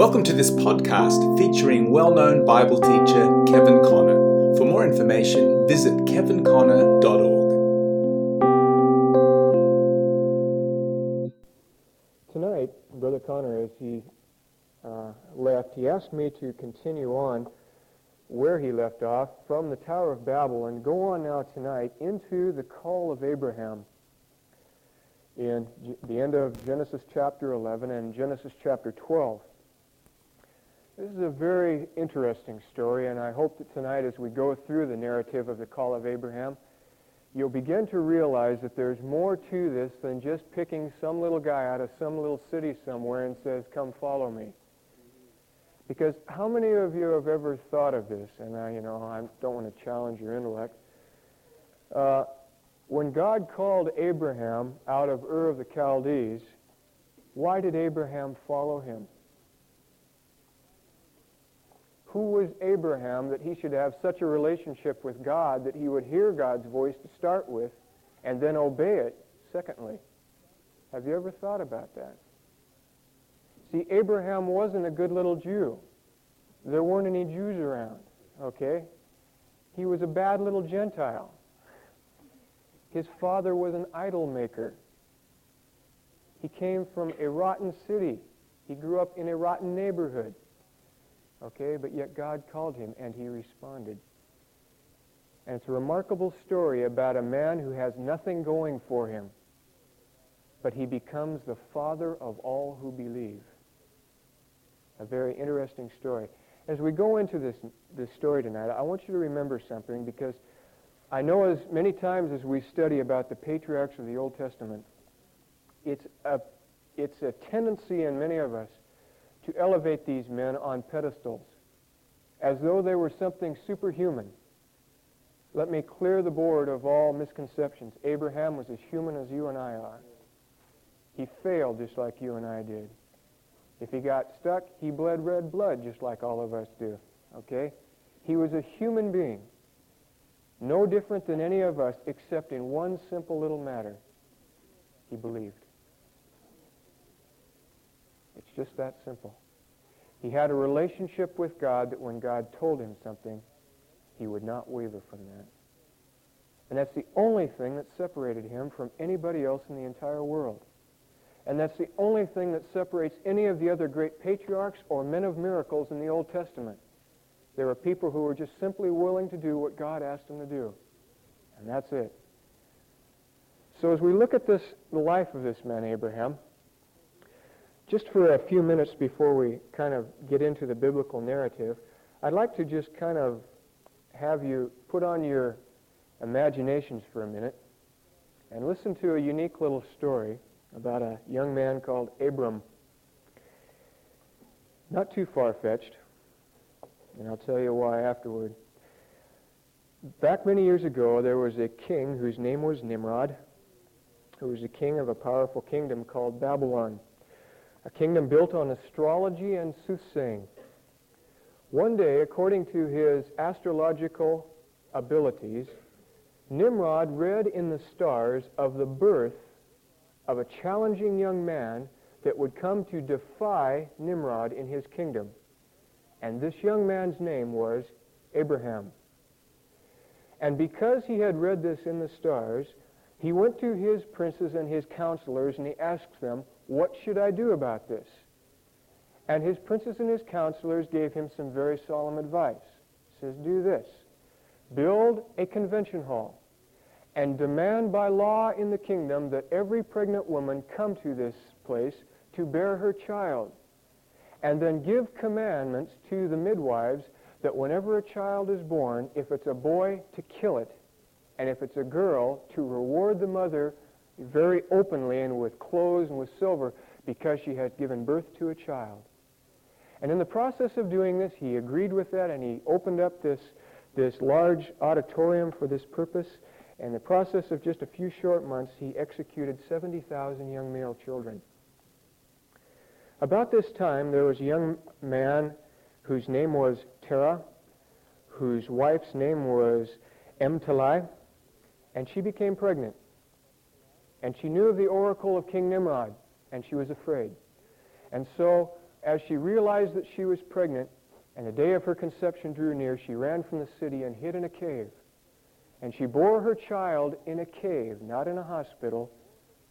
Welcome to this podcast featuring well known Bible teacher Kevin Conner. For more information, visit kevinconner.org. Tonight, Brother Conner, as he uh, left, he asked me to continue on where he left off from the Tower of Babel and go on now tonight into the call of Abraham in the end of Genesis chapter 11 and Genesis chapter 12. This is a very interesting story, and I hope that tonight, as we go through the narrative of the call of Abraham, you'll begin to realize that there's more to this than just picking some little guy out of some little city somewhere and says, Come follow me. Because how many of you have ever thought of this? And I, you know, I don't want to challenge your intellect. Uh, when God called Abraham out of Ur of the Chaldees, why did Abraham follow him? Who was Abraham that he should have such a relationship with God that he would hear God's voice to start with and then obey it secondly? Have you ever thought about that? See, Abraham wasn't a good little Jew. There weren't any Jews around, okay? He was a bad little Gentile. His father was an idol maker. He came from a rotten city. He grew up in a rotten neighborhood. Okay, but yet God called him and he responded. And it's a remarkable story about a man who has nothing going for him, but he becomes the father of all who believe. A very interesting story. As we go into this, this story tonight, I want you to remember something because I know as many times as we study about the patriarchs of the Old Testament, it's a, it's a tendency in many of us to elevate these men on pedestals as though they were something superhuman. Let me clear the board of all misconceptions. Abraham was as human as you and I are. He failed just like you and I did. If he got stuck, he bled red blood just like all of us do. Okay? He was a human being. No different than any of us except in one simple little matter. He believed. It's just that simple. He had a relationship with God that when God told him something, he would not waver from that. And that's the only thing that separated him from anybody else in the entire world. And that's the only thing that separates any of the other great patriarchs or men of miracles in the Old Testament. There were people who were just simply willing to do what God asked them to do. And that's it. So as we look at this, the life of this man, Abraham, just for a few minutes before we kind of get into the biblical narrative, I'd like to just kind of have you put on your imaginations for a minute and listen to a unique little story about a young man called Abram. Not too far-fetched, and I'll tell you why afterward. Back many years ago, there was a king whose name was Nimrod, who was the king of a powerful kingdom called Babylon a kingdom built on astrology and soothsaying. One day, according to his astrological abilities, Nimrod read in the stars of the birth of a challenging young man that would come to defy Nimrod in his kingdom. And this young man's name was Abraham. And because he had read this in the stars, he went to his princes and his counselors and he asked them, what should I do about this? And his princes and his counselors gave him some very solemn advice. He says, do this. Build a convention hall and demand by law in the kingdom that every pregnant woman come to this place to bear her child. And then give commandments to the midwives that whenever a child is born, if it's a boy, to kill it, and if it's a girl, to reward the mother very openly and with clothes and with silver because she had given birth to a child. And in the process of doing this, he agreed with that and he opened up this, this large auditorium for this purpose. And in the process of just a few short months, he executed 70,000 young male children. About this time, there was a young man whose name was Terah, whose wife's name was Amtalai, and she became pregnant. And she knew of the oracle of King Nimrod, and she was afraid. And so as she realized that she was pregnant and the day of her conception drew near, she ran from the city and hid in a cave. And she bore her child in a cave, not in a hospital,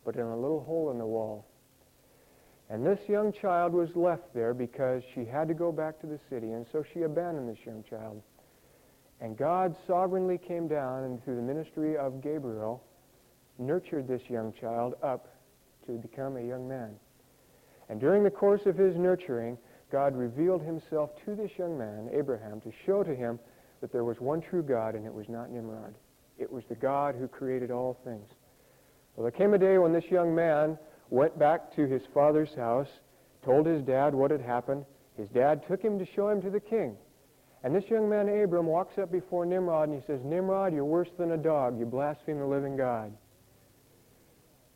but in a little hole in the wall. And this young child was left there because she had to go back to the city, and so she abandoned this young child. And God sovereignly came down and through the ministry of Gabriel nurtured this young child up to become a young man. And during the course of his nurturing, God revealed himself to this young man, Abraham, to show to him that there was one true God and it was not Nimrod. It was the God who created all things. Well, there came a day when this young man went back to his father's house, told his dad what had happened. His dad took him to show him to the king. And this young man, Abram, walks up before Nimrod and he says, Nimrod, you're worse than a dog. You blaspheme the living God.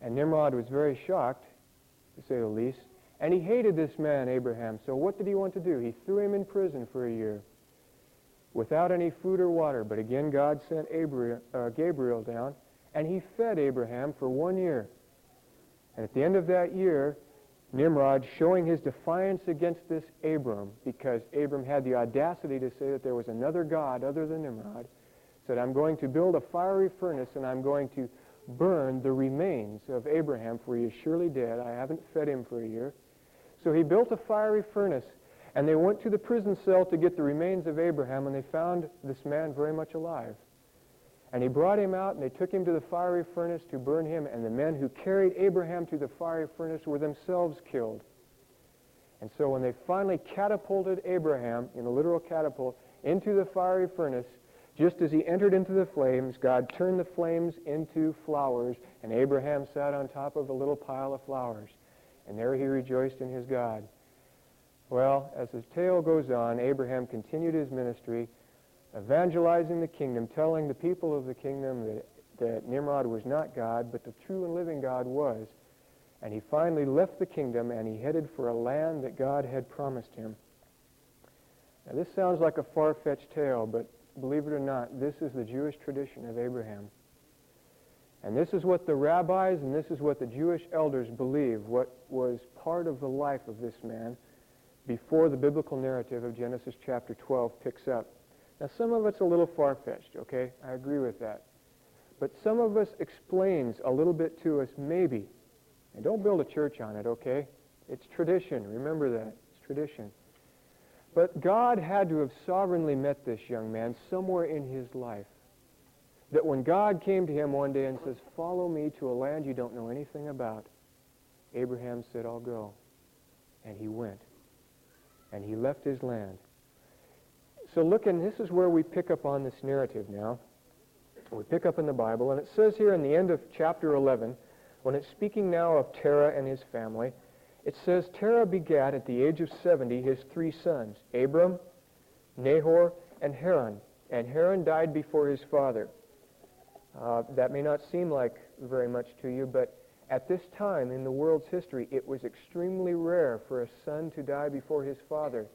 And Nimrod was very shocked, to say the least. And he hated this man, Abraham. So what did he want to do? He threw him in prison for a year without any food or water. But again, God sent uh, Gabriel down, and he fed Abraham for one year. And at the end of that year, Nimrod, showing his defiance against this Abram, because Abram had the audacity to say that there was another God other than Nimrod, said, I'm going to build a fiery furnace and I'm going to burn the remains of Abraham, for he is surely dead. I haven't fed him for a year. So he built a fiery furnace, and they went to the prison cell to get the remains of Abraham, and they found this man very much alive. And he brought him out, and they took him to the fiery furnace to burn him, and the men who carried Abraham to the fiery furnace were themselves killed. And so when they finally catapulted Abraham, in a literal catapult, into the fiery furnace, just as he entered into the flames, God turned the flames into flowers, and Abraham sat on top of a little pile of flowers. And there he rejoiced in his God. Well, as the tale goes on, Abraham continued his ministry evangelizing the kingdom, telling the people of the kingdom that, that Nimrod was not God, but the true and living God was. And he finally left the kingdom and he headed for a land that God had promised him. Now, this sounds like a far-fetched tale, but believe it or not, this is the Jewish tradition of Abraham. And this is what the rabbis and this is what the Jewish elders believe, what was part of the life of this man before the biblical narrative of Genesis chapter 12 picks up. Now, some of it's a little far-fetched, okay? I agree with that. But some of us explains a little bit to us, maybe. And don't build a church on it, okay? It's tradition. Remember that. It's tradition. But God had to have sovereignly met this young man somewhere in his life. That when God came to him one day and says, Follow me to a land you don't know anything about, Abraham said, I'll go. And he went. And he left his land. So look, and this is where we pick up on this narrative now. We pick up in the Bible, and it says here in the end of chapter 11, when it's speaking now of Terah and his family, it says, Terah begat at the age of 70 his three sons, Abram, Nahor, and Haran. And Haran died before his father. Uh, that may not seem like very much to you, but at this time in the world's history, it was extremely rare for a son to die before his father.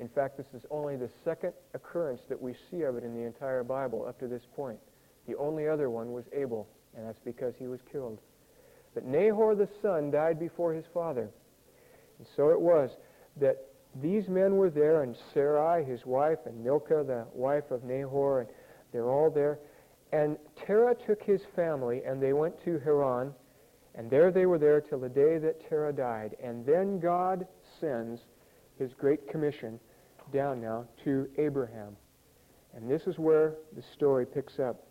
In fact, this is only the second occurrence that we see of it in the entire Bible up to this point. The only other one was Abel, and that's because he was killed. But Nahor the son died before his father. And so it was that these men were there, and Sarai, his wife, and Milcah, the wife of Nahor, and they're all there. And Terah took his family, and they went to Haran, and there they were there till the day that Terah died. And then God sends his great commission down now to Abraham. And this is where the story picks up.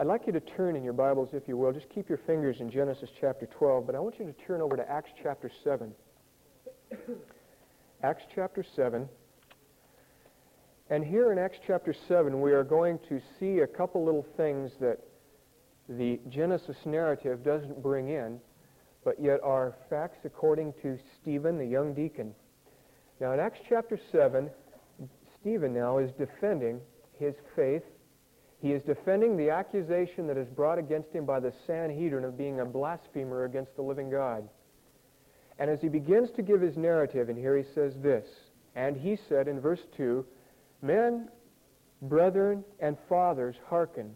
I'd like you to turn in your Bibles, if you will. Just keep your fingers in Genesis chapter 12, but I want you to turn over to Acts chapter 7. Acts chapter 7. And here in Acts chapter 7, we are going to see a couple little things that the Genesis narrative doesn't bring in, but yet are facts according to Stephen, the young deacon. Now, in Acts chapter 7, Stephen now is defending his faith. He is defending the accusation that is brought against him by the Sanhedrin of being a blasphemer against the living God. And as he begins to give his narrative, and here he says this, and he said in verse 2, Men, brethren, and fathers, hearken.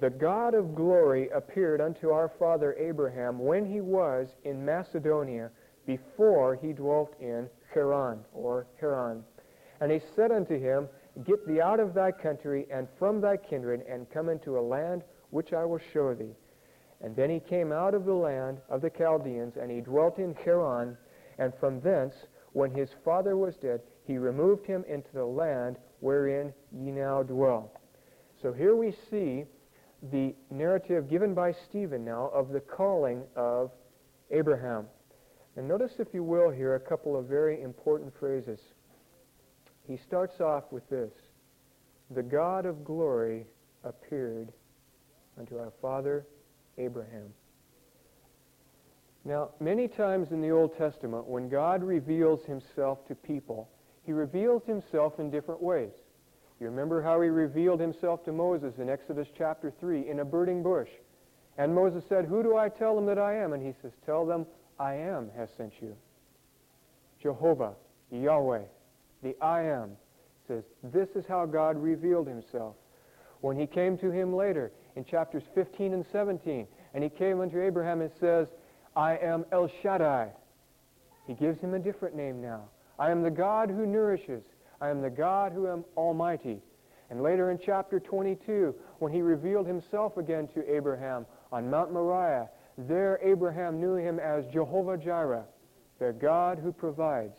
The God of glory appeared unto our father Abraham when he was in Macedonia, before he dwelt in Haran, or Haran. And he said unto him, Get thee out of thy country and from thy kindred, and come into a land which I will show thee. And then he came out of the land of the Chaldeans, and he dwelt in Haran, and from thence, when his father was dead, he removed him into the land wherein ye now dwell. So here we see the narrative given by Stephen now of the calling of Abraham. And notice, if you will, here a couple of very important phrases. He starts off with this The God of glory appeared unto our father Abraham. Now, many times in the Old Testament, when God reveals himself to people, he reveals himself in different ways. You remember how he revealed himself to Moses in Exodus chapter 3 in a burning bush. And Moses said, Who do I tell them that I am? And he says, Tell them, I am has sent you. Jehovah, Yahweh, the I am, says, This is how God revealed himself. When he came to him later in chapters 15 and 17, and he came unto Abraham and says, I am El Shaddai. He gives him a different name now. I am the God who nourishes. I am the God who am almighty. And later in chapter 22, when he revealed himself again to Abraham on Mount Moriah, there Abraham knew him as Jehovah Jireh, the God who provides.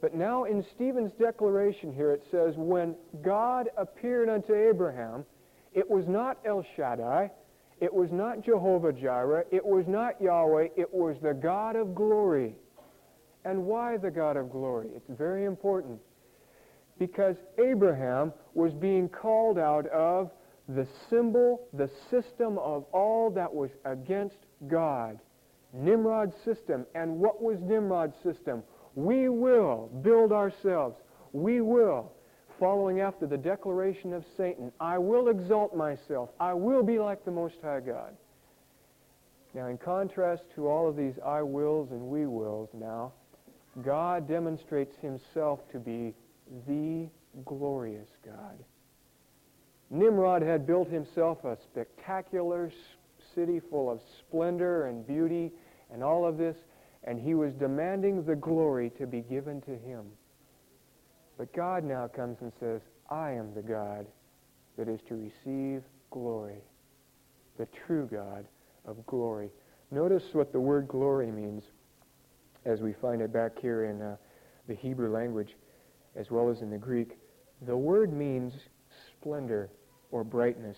But now in Stephen's declaration here it says, when God appeared unto Abraham, it was not El Shaddai, it was not Jehovah Jireh, it was not Yahweh, it was the God of glory. And why the God of glory? It's very important. Because Abraham was being called out of the symbol, the system of all that was against God. Nimrod's system. And what was Nimrod's system? We will build ourselves. We will, following after the declaration of Satan, I will exalt myself. I will be like the Most High God. Now, in contrast to all of these I wills and we wills now, God demonstrates himself to be the glorious God. Nimrod had built himself a spectacular city full of splendor and beauty and all of this, and he was demanding the glory to be given to him. But God now comes and says, I am the God that is to receive glory, the true God of glory. Notice what the word glory means as we find it back here in uh, the Hebrew language as well as in the Greek. The word means splendor or brightness.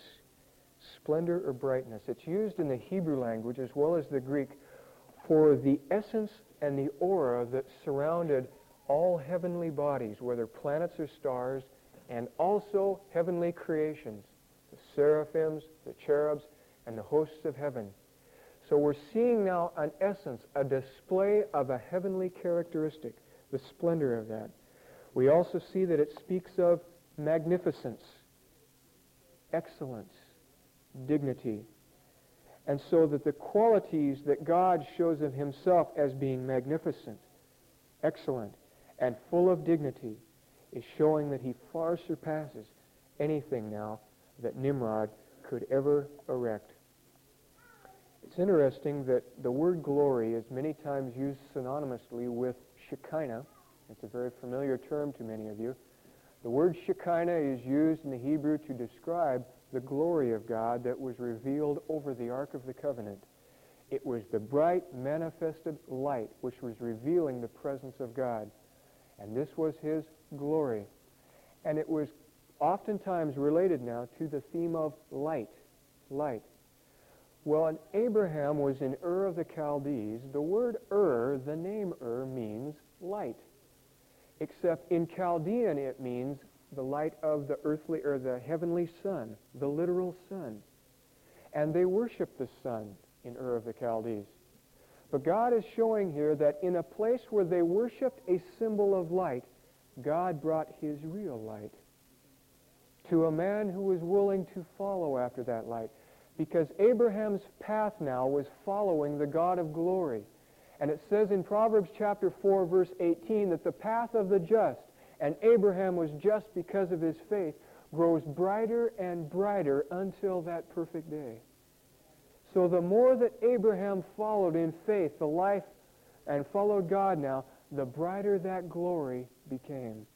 Splendor or brightness. It's used in the Hebrew language as well as the Greek for the essence and the aura that surrounded all heavenly bodies, whether planets or stars, and also heavenly creations, the seraphims, the cherubs, and the hosts of heaven. So we're seeing now an essence, a display of a heavenly characteristic, the splendor of that. We also see that it speaks of magnificence, excellence, dignity. And so that the qualities that God shows of himself as being magnificent, excellent, and full of dignity is showing that he far surpasses anything now that Nimrod could ever erect. It's interesting that the word glory is many times used synonymously with Shekinah. It's a very familiar term to many of you. The word Shekinah is used in the Hebrew to describe the glory of God that was revealed over the Ark of the Covenant. It was the bright, manifested light which was revealing the presence of God. And this was his glory. And it was oftentimes related now to the theme of light. Light. Well, and Abraham was in Ur of the Chaldees. The word Ur, the name Ur, means light. Except in Chaldean it means the light of the earthly or the heavenly sun, the literal sun. And they worship the sun in Ur of the Chaldees. But God is showing here that in a place where they worshiped a symbol of light, God brought his real light to a man who was willing to follow after that light. Because Abraham's path now was following the God of glory. And it says in Proverbs chapter 4, verse 18, that the path of the just and Abraham was just because of his faith, grows brighter and brighter until that perfect day. So the more that Abraham followed in faith, the life and followed God now, the brighter that glory became.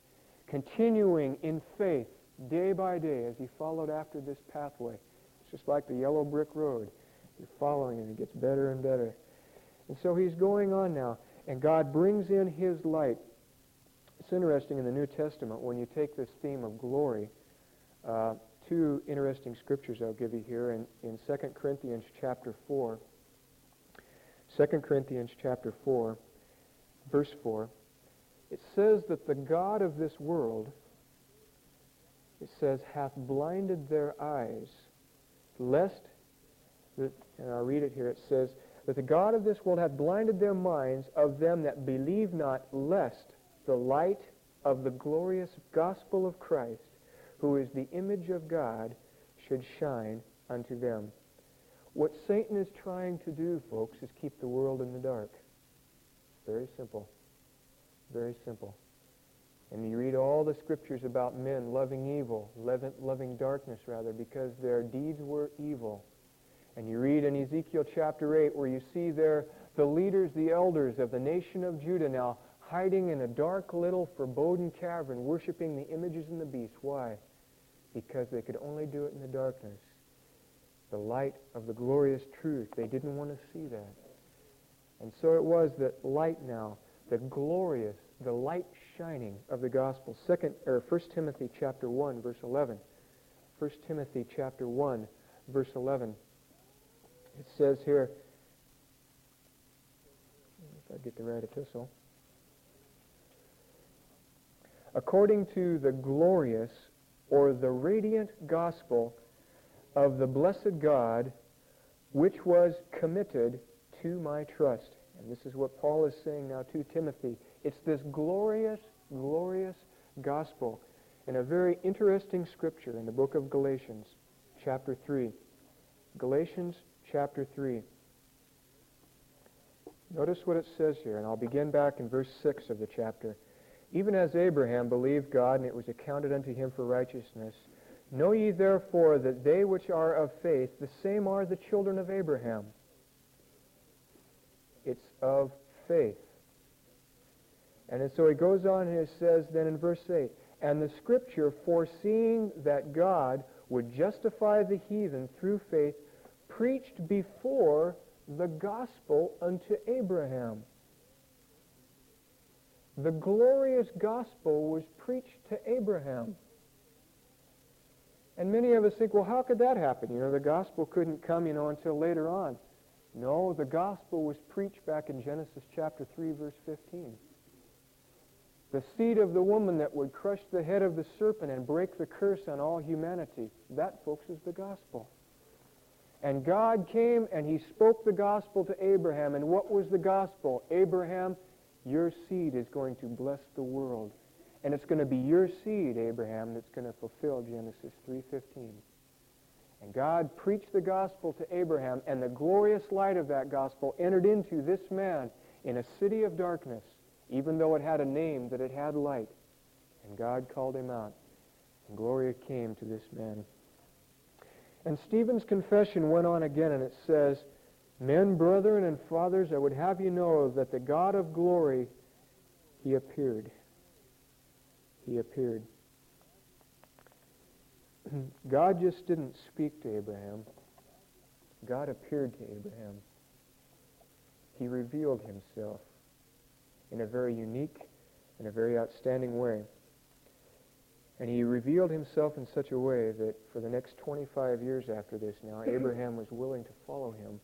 Continuing in faith day by day as he followed after this pathway. It's just like the yellow brick road. You're following and it gets better and better. And so he's going on now, and God brings in his light. It's interesting in the New Testament when you take this theme of glory, uh, two interesting scriptures I'll give you here in, in 2 Corinthians chapter 4. 2 Corinthians chapter 4, verse 4. It says that the God of this world, it says, hath blinded their eyes, lest, that, and I'll read it here, it says, that the God of this world hath blinded their minds of them that believe not, lest the light of the glorious gospel of Christ, who is the image of God, should shine unto them. What Satan is trying to do, folks, is keep the world in the dark. Very simple. Very simple. And you read all the scriptures about men loving evil, loving darkness rather, because their deeds were evil. And you read in Ezekiel chapter 8 where you see there the leaders, the elders of the nation of Judah now hiding in a dark little foreboding cavern, worshiping the images and the beasts. Why? Because they could only do it in the darkness. The light of the glorious truth. They didn't want to see that. And so it was that light now, the glorious, the light shining of the gospel. Second or First Timothy chapter 1, verse 11. 1 Timothy chapter 1, verse 11. It says here, if I get the right epistle, according to the glorious or the radiant gospel of the blessed God, which was committed to my trust. And this is what Paul is saying now to Timothy. It's this glorious, glorious gospel in a very interesting scripture in the book of Galatians, chapter 3. Galatians chapter 3. Notice what it says here, and I'll begin back in verse 6 of the chapter. Even as Abraham believed God, and it was accounted unto him for righteousness, know ye therefore that they which are of faith, the same are the children of Abraham. It's of faith. And so he goes on and he says then in verse 8, And the Scripture, foreseeing that God would justify the heathen through faith, preached before the gospel unto Abraham. The glorious gospel was preached to Abraham. And many of us think, well, how could that happen? You know, the gospel couldn't come, you know, until later on. No, the gospel was preached back in Genesis chapter 3, verse 15. The seed of the woman that would crush the head of the serpent and break the curse on all humanity. That, folks, is the gospel. And God came and he spoke the gospel to Abraham. And what was the gospel? Abraham, your seed is going to bless the world. And it's going to be your seed, Abraham, that's going to fulfill Genesis 3.15. And God preached the gospel to Abraham, and the glorious light of that gospel entered into this man in a city of darkness, even though it had a name that it had light. And God called him out. And glory came to this man. And Stephen's confession went on again, and it says, Men, brethren, and fathers, I would have you know that the God of glory, he appeared. He appeared. God just didn't speak to Abraham. God appeared to Abraham. He revealed himself in a very unique and a very outstanding way. And he revealed himself in such a way that for the next 25 years after this now, Abraham was willing to follow him.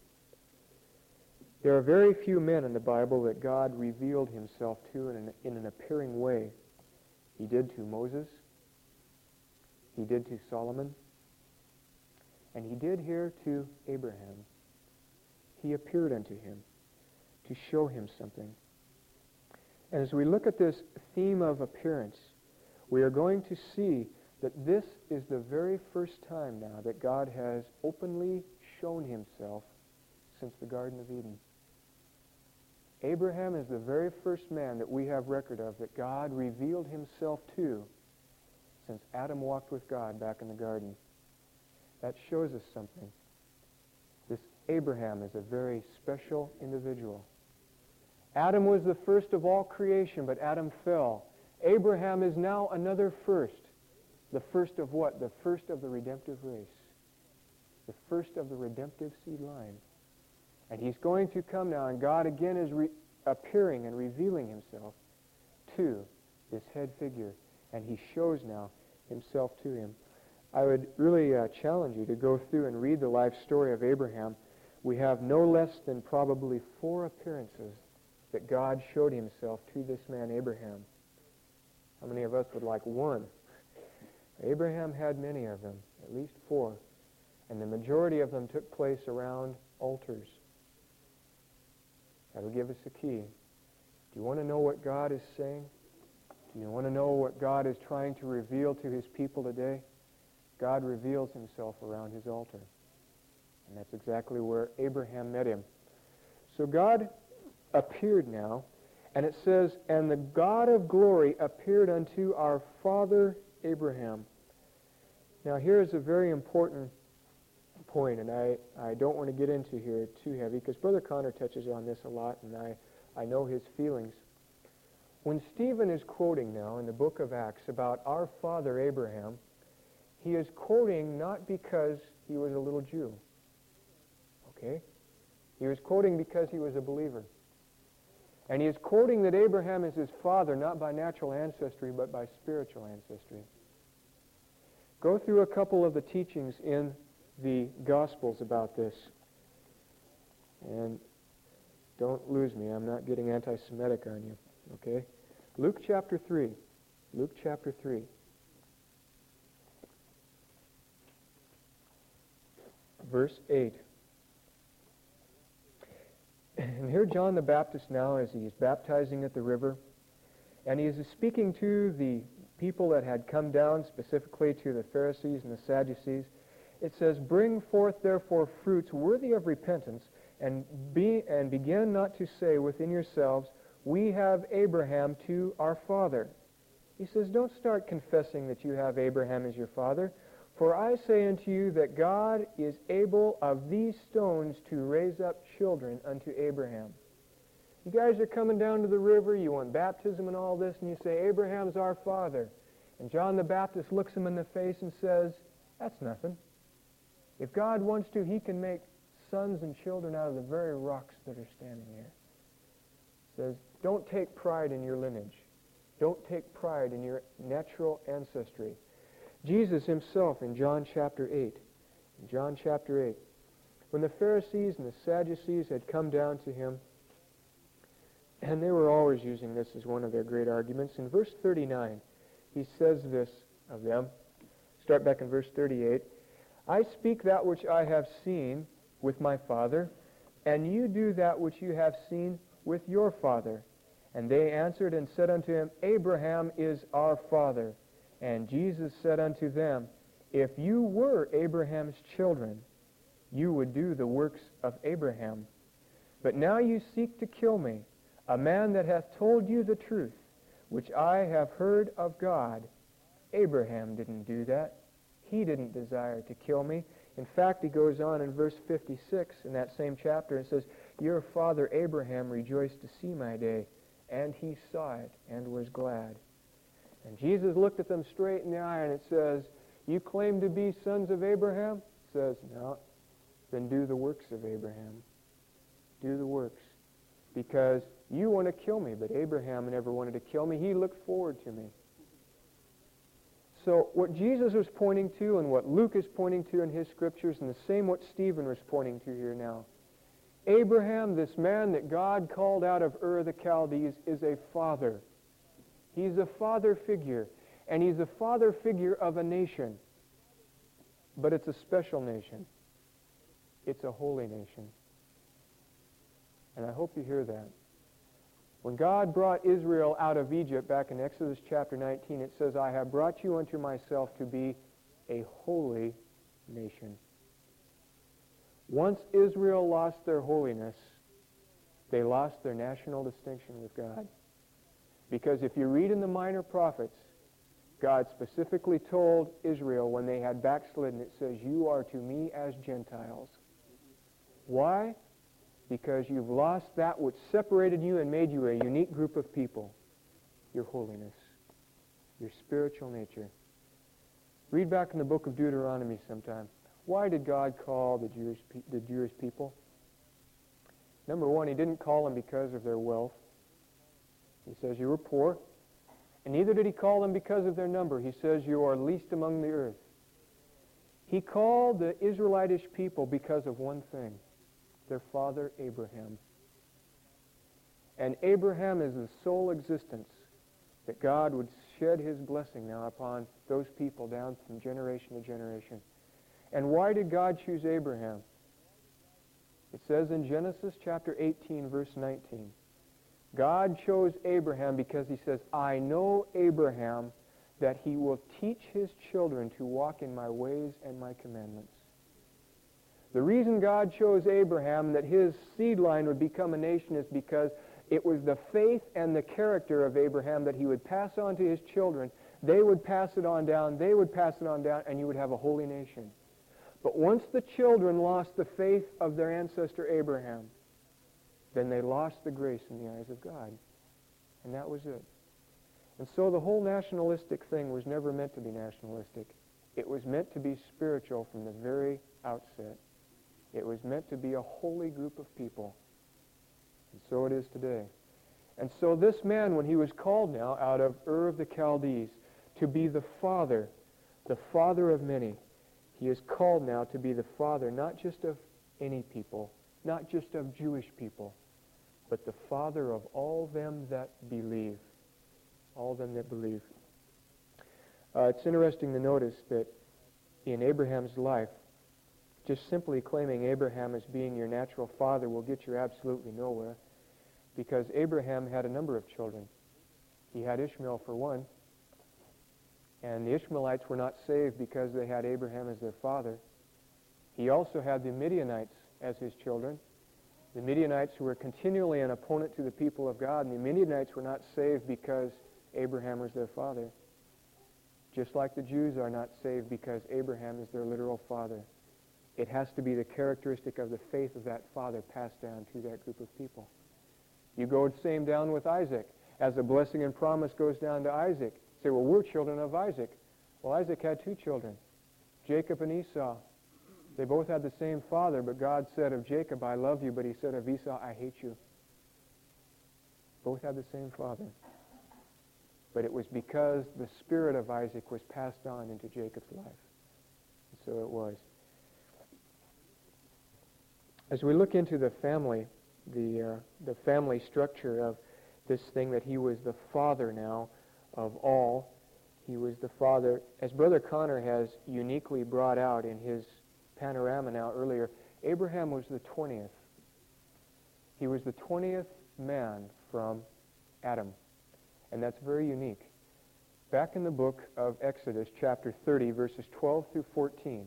There are very few men in the Bible that God revealed himself to in an, in an appearing way. He did to Moses. He did to Solomon. And he did here to Abraham. He appeared unto him to show him something. And as we look at this theme of appearance, we are going to see that this is the very first time now that God has openly shown himself since the Garden of Eden. Abraham is the very first man that we have record of that God revealed himself to since Adam walked with God back in the garden. That shows us something. This Abraham is a very special individual. Adam was the first of all creation, but Adam fell. Abraham is now another first. The first of what? The first of the redemptive race. The first of the redemptive seed line. And he's going to come now, and God again is re- appearing and revealing himself to this head figure. And he shows now himself to him. I would really uh, challenge you to go through and read the life story of Abraham. We have no less than probably four appearances that God showed himself to this man Abraham. How many of us would like one? Abraham had many of them, at least four, and the majority of them took place around altars. That will give us a key. Do you want to know what God is saying? Do you want to know what God is trying to reveal to his people today? God reveals himself around his altar. And that's exactly where Abraham met him. So God appeared now, and it says, And the God of glory appeared unto our father Abraham. Now, here is a very important point, and I, I don't want to get into here too heavy, because Brother Conner touches on this a lot, and I, I know his feelings. When Stephen is quoting now in the book of Acts about our father Abraham, he is quoting not because he was a little Jew. Okay? He was quoting because he was a believer. And he is quoting that Abraham is his father not by natural ancestry, but by spiritual ancestry. Go through a couple of the teachings in the Gospels about this. And don't lose me. I'm not getting anti Semitic on you. Okay? Luke chapter 3. Luke chapter 3. Verse 8. And here John the Baptist now, as he's baptizing at the river, and he is speaking to the people that had come down, specifically to the Pharisees and the Sadducees. It says, Bring forth therefore fruits worthy of repentance, and, be, and begin not to say within yourselves, We have Abraham to our father. He says, Don't start confessing that you have Abraham as your father. For I say unto you that God is able of these stones to raise up children unto Abraham. You guys are coming down to the river, you want baptism and all this, and you say, Abraham's our father. And John the Baptist looks him in the face and says, That's nothing. If God wants to, he can make sons and children out of the very rocks that are standing here. says, Don't take pride in your lineage. Don't take pride in your natural ancestry. Jesus himself in John chapter 8, in John chapter 8, when the Pharisees and the Sadducees had come down to him, and they were always using this as one of their great arguments, in verse 39, he says this of them. Start back in verse 38. I speak that which I have seen with my Father, and you do that which you have seen with your father. And they answered and said unto him, Abraham is our father. And Jesus said unto them, If you were Abraham's children, you would do the works of Abraham. But now you seek to kill me, a man that hath told you the truth, which I have heard of God. Abraham didn't do that. He didn't desire to kill me. In fact, he goes on in verse 56 in that same chapter and says, Your father Abraham rejoiced to see my day, and he saw it and was glad. And Jesus looked at them straight in the eye and it says, You claim to be sons of Abraham? It says, No. Then do the works of Abraham. Do the works. Because you want to kill me, but Abraham never wanted to kill me. He looked forward to me. So what Jesus was pointing to and what Luke is pointing to in his scriptures and the same what Stephen was pointing to here now. Abraham, this man that God called out of Ur of the Chaldees, is a father. He's a father figure, and he's a father figure of a nation. But it's a special nation. It's a holy nation. And I hope you hear that. When God brought Israel out of Egypt back in Exodus chapter 19, it says, I have brought you unto myself to be a holy nation. Once Israel lost their holiness, they lost their national distinction with God. Because if you read in the minor prophets, God specifically told Israel when they had backslidden, it says, You are to me as Gentiles. Why? Because you've lost that which separated you and made you a unique group of people your holiness, your spiritual nature. Read back in the book of Deuteronomy sometime. Why did God call the Jewish, the Jewish people? Number one, he didn't call them because of their wealth. He says you were poor. And neither did he call them because of their number. He says you are least among the earth. He called the Israelitish people because of one thing their father Abraham. And Abraham is the sole existence that God would shed his blessing now upon those people down from generation to generation. And why did God choose Abraham? It says in Genesis chapter 18, verse 19, God chose Abraham because he says, I know Abraham that he will teach his children to walk in my ways and my commandments. The reason God chose Abraham that his seed line would become a nation is because it was the faith and the character of Abraham that he would pass on to his children. They would pass it on down, they would pass it on down, and you would have a holy nation. But once the children lost the faith of their ancestor Abraham, then they lost the grace in the eyes of God. And that was it. And so the whole nationalistic thing was never meant to be nationalistic. It was meant to be spiritual from the very outset. It was meant to be a holy group of people. And so it is today. And so this man, when he was called now out of Ur of the Chaldees to be the father, the father of many, he is called now to be the father not just of any people, not just of Jewish people, but the father of all them that believe. All them that believe. Uh, it's interesting to notice that in Abraham's life, just simply claiming Abraham as being your natural father will get you absolutely nowhere because Abraham had a number of children. He had Ishmael for one, and the Ishmaelites were not saved because they had Abraham as their father. He also had the Midianites as his children. The Midianites were continually an opponent to the people of God, and the Midianites were not saved because Abraham was their father. Just like the Jews are not saved because Abraham is their literal father. It has to be the characteristic of the faith of that father passed down to that group of people. You go the same down with Isaac. As the blessing and promise goes down to Isaac, say, well, we're children of Isaac. Well, Isaac had two children, Jacob and Esau. They both had the same father, but God said of Jacob, I love you, but he said of Esau, I hate you. Both had the same father. But it was because the spirit of Isaac was passed on into Jacob's life. And so it was. As we look into the family, the, uh, the family structure of this thing that he was the father now of all. He was the father, as Brother Conner has uniquely brought out in his panorama now earlier, Abraham was the 20th. He was the 20th man from Adam. And that's very unique. Back in the book of Exodus, chapter 30, verses 12 through 14,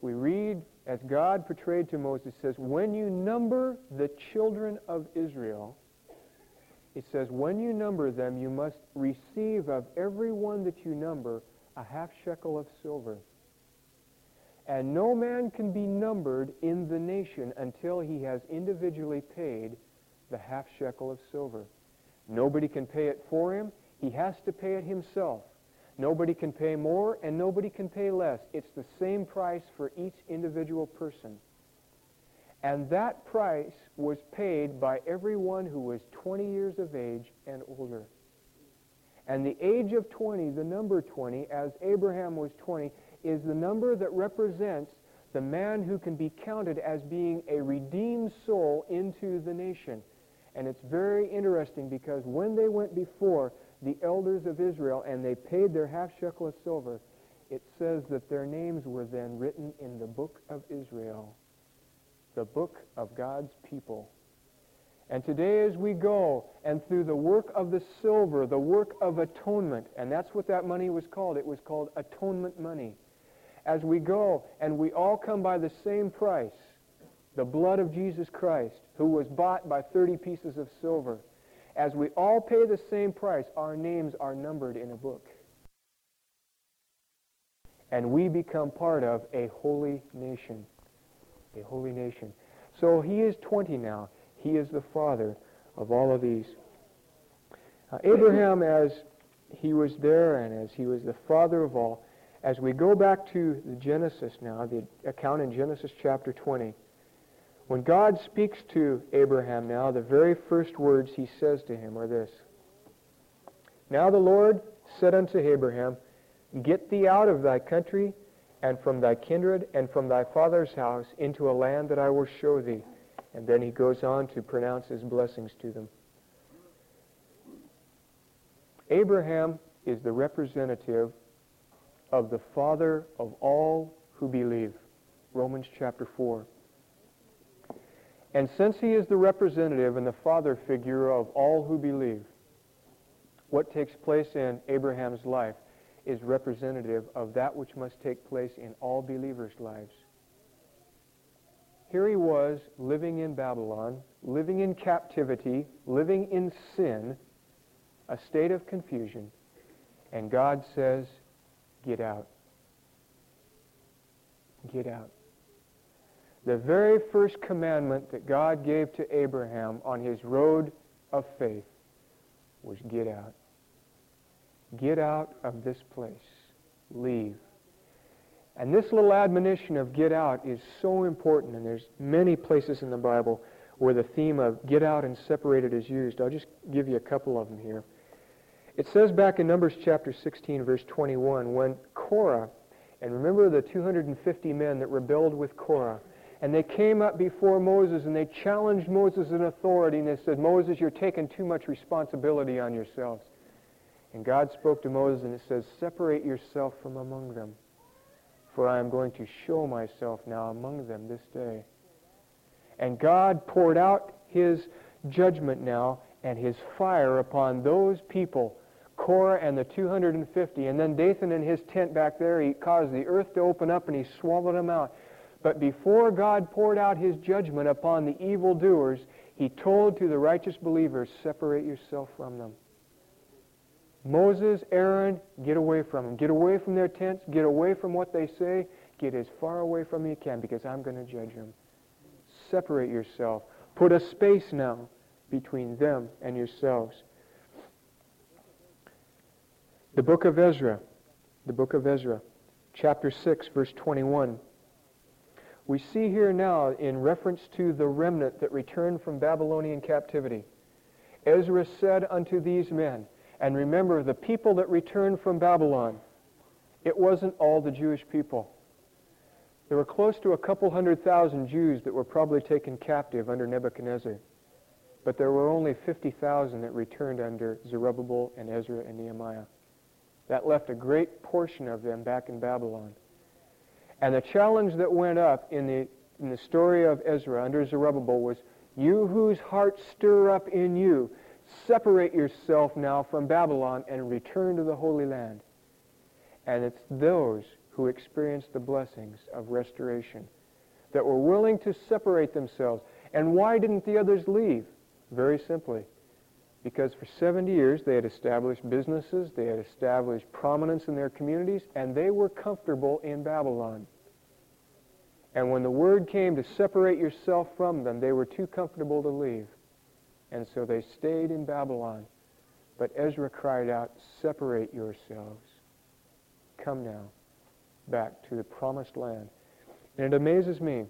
we read, as God portrayed to Moses, says, When you number the children of Israel, it says, When you number them, you must receive of every one that you number a half shekel of silver. And no man can be numbered in the nation until he has individually paid the half shekel of silver. Nobody can pay it for him. He has to pay it himself. Nobody can pay more and nobody can pay less. It's the same price for each individual person. And that price was paid by everyone who was 20 years of age and older. And the age of 20, the number 20, as Abraham was 20, is the number that represents the man who can be counted as being a redeemed soul into the nation. And it's very interesting because when they went before the elders of Israel and they paid their half shekel of silver, it says that their names were then written in the book of Israel, the book of God's people. And today as we go, and through the work of the silver, the work of atonement, and that's what that money was called. It was called atonement money. As we go, and we all come by the same price, the blood of Jesus Christ, who was bought by 30 pieces of silver. As we all pay the same price, our names are numbered in a book. And we become part of a holy nation. A holy nation. So he is 20 now. He is the father of all of these. Uh, Abraham, as he was there and as he was the father of all, as we go back to the Genesis now, the account in Genesis chapter 20, when God speaks to Abraham now, the very first words he says to him are this Now the Lord said unto Abraham, Get thee out of thy country and from thy kindred and from thy father's house into a land that I will show thee. And then he goes on to pronounce his blessings to them. Abraham is the representative of the father of all who believe. Romans chapter 4. And since he is the representative and the father figure of all who believe, what takes place in Abraham's life is representative of that which must take place in all believers' lives. Here he was living in Babylon, living in captivity, living in sin, a state of confusion, and God says, Get out. Get out. The very first commandment that God gave to Abraham on his road of faith was get out. Get out of this place. Leave. And this little admonition of get out is so important, and there's many places in the Bible where the theme of get out and separated is used. I'll just give you a couple of them here. It says back in Numbers chapter 16, verse 21, when Korah, and remember the 250 men that rebelled with Korah, and they came up before Moses and they challenged Moses in authority, and they said, Moses, you're taking too much responsibility on yourselves. And God spoke to Moses and it says, Separate yourself from among them, for I am going to show myself now among them this day. And God poured out his judgment now and his fire upon those people, Korah and the 250. And then Dathan in his tent back there, he caused the earth to open up and he swallowed them out. But before God poured out his judgment upon the evildoers, he told to the righteous believers, Separate yourself from them. Moses, Aaron, get away from them. Get away from their tents. Get away from what they say. Get as far away from me as you can because I'm going to judge them. Separate yourself. Put a space now between them and yourselves. The book of Ezra, the book of Ezra, chapter 6, verse 21. We see here now, in reference to the remnant that returned from Babylonian captivity, Ezra said unto these men, and remember, the people that returned from Babylon, it wasn't all the Jewish people. There were close to a couple hundred thousand Jews that were probably taken captive under Nebuchadnezzar. But there were only 50,000 that returned under Zerubbabel and Ezra and Nehemiah. That left a great portion of them back in Babylon. And the challenge that went up in the, in the story of Ezra under Zerubbabel was, You whose hearts stir up in you Separate yourself now from Babylon and return to the Holy Land. And it's those who experience the blessings of restoration that were willing to separate themselves. And why didn't the others leave? Very simply, because for 70 years they had established businesses, they had established prominence in their communities, and they were comfortable in Babylon. And when the word came to separate yourself from them, they were too comfortable to leave. And so they stayed in Babylon. But Ezra cried out, Separate yourselves. Come now back to the promised land. And it amazes me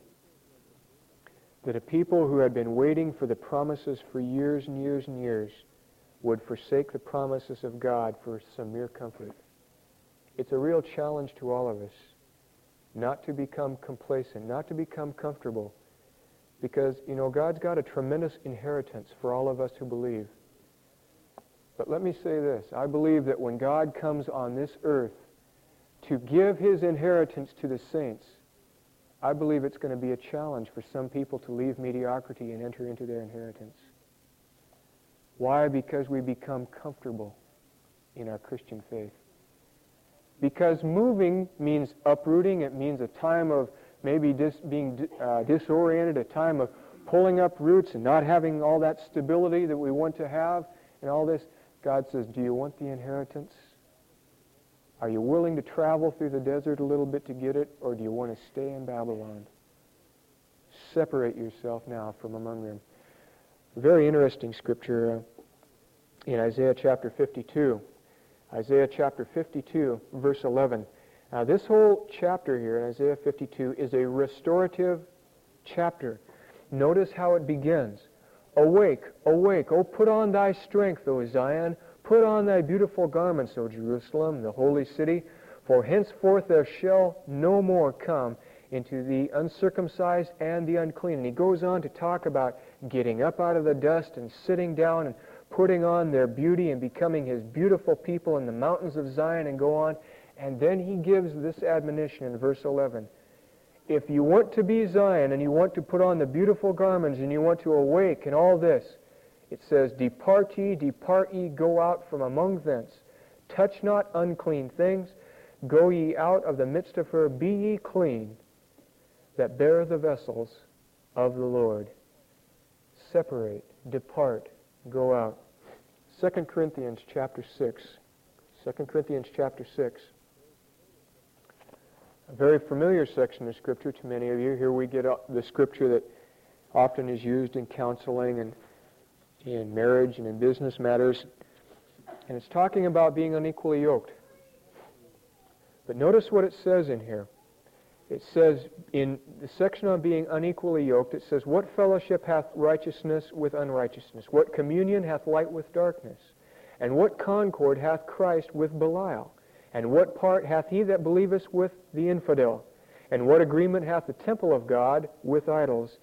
that a people who had been waiting for the promises for years and years and years would forsake the promises of God for some mere comfort. It's a real challenge to all of us not to become complacent, not to become comfortable, because, you know, God's got a tremendous inheritance for all of us who believe. But let me say this. I believe that when God comes on this earth to give his inheritance to the saints, I believe it's going to be a challenge for some people to leave mediocrity and enter into their inheritance. Why? Because we become comfortable in our Christian faith. Because moving means uprooting. It means a time of maybe dis, being uh, disoriented, a time of pulling up roots and not having all that stability that we want to have and all this, God says, do you want the inheritance? Are you willing to travel through the desert a little bit to get it, or do you want to stay in Babylon? separate yourself now from among them. Very interesting scripture uh, in Isaiah chapter 52. Isaiah chapter 52, verse 11. Now, this whole chapter here in Isaiah 52 is a restorative chapter. Notice how it begins. Awake, awake, O put on thy strength, O Zion. Put on thy beautiful garments, O Jerusalem, the holy city. For henceforth there shall no more come into the uncircumcised and the unclean. And he goes on to talk about getting up out of the dust and sitting down and putting on their beauty and becoming his beautiful people in the mountains of Zion and go on. And then he gives this admonition in verse 11. If you want to be Zion and you want to put on the beautiful garments and you want to awake and all this, it says, Depart ye, depart ye, go out from among thence. Touch not unclean things. Go ye out of the midst of her. Be ye clean that bear the vessels of the Lord. Separate, depart, go out. 2 Corinthians chapter 6. 2 Corinthians chapter 6. A very familiar section of Scripture to many of you. Here we get uh, the Scripture that often is used in counseling and in marriage and in business matters. And it's talking about being unequally yoked. But notice what it says in here it says in the section on being unequally yoked, it says, What fellowship hath righteousness with unrighteousness? What communion hath light with darkness? And what concord hath Christ with Belial? And what part hath he that believeth with the infidel? And what agreement hath the temple of God with idols?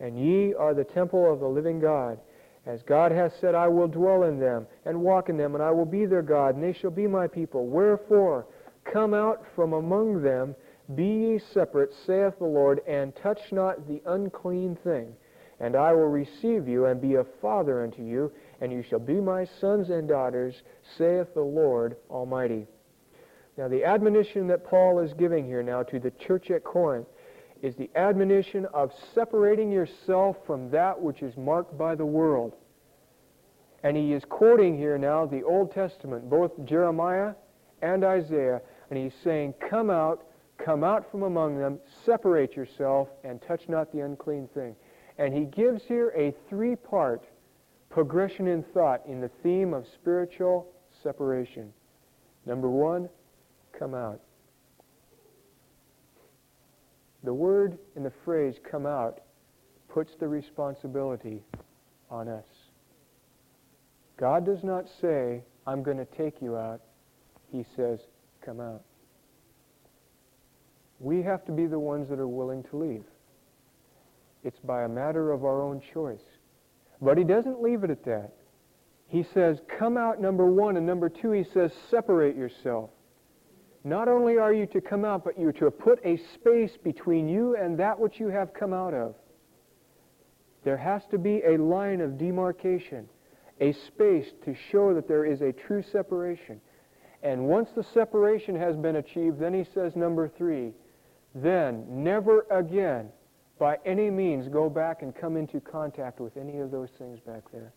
And ye are the temple of the living God. As God hath said, I will dwell in them, and walk in them, and I will be their God, and they shall be my people. Wherefore, come out from among them, be ye separate, saith the Lord, and touch not the unclean thing. And I will receive you, and be a father unto you, and you shall be my sons and daughters, saith the Lord Almighty. Now, the admonition that Paul is giving here now to the church at Corinth is the admonition of separating yourself from that which is marked by the world. And he is quoting here now the Old Testament, both Jeremiah and Isaiah, and he's saying, Come out Come out from among them, separate yourself, and touch not the unclean thing. And he gives here a three part progression in thought in the theme of spiritual separation. Number one, come out. The word and the phrase come out puts the responsibility on us. God does not say, I'm going to take you out. He says, come out. We have to be the ones that are willing to leave. It's by a matter of our own choice. But he doesn't leave it at that. He says, come out, number one. And number two, he says, separate yourself. Not only are you to come out, but you're to put a space between you and that which you have come out of. There has to be a line of demarcation, a space to show that there is a true separation. And once the separation has been achieved, then he says, number three, then never again by any means go back and come into contact with any of those things back there.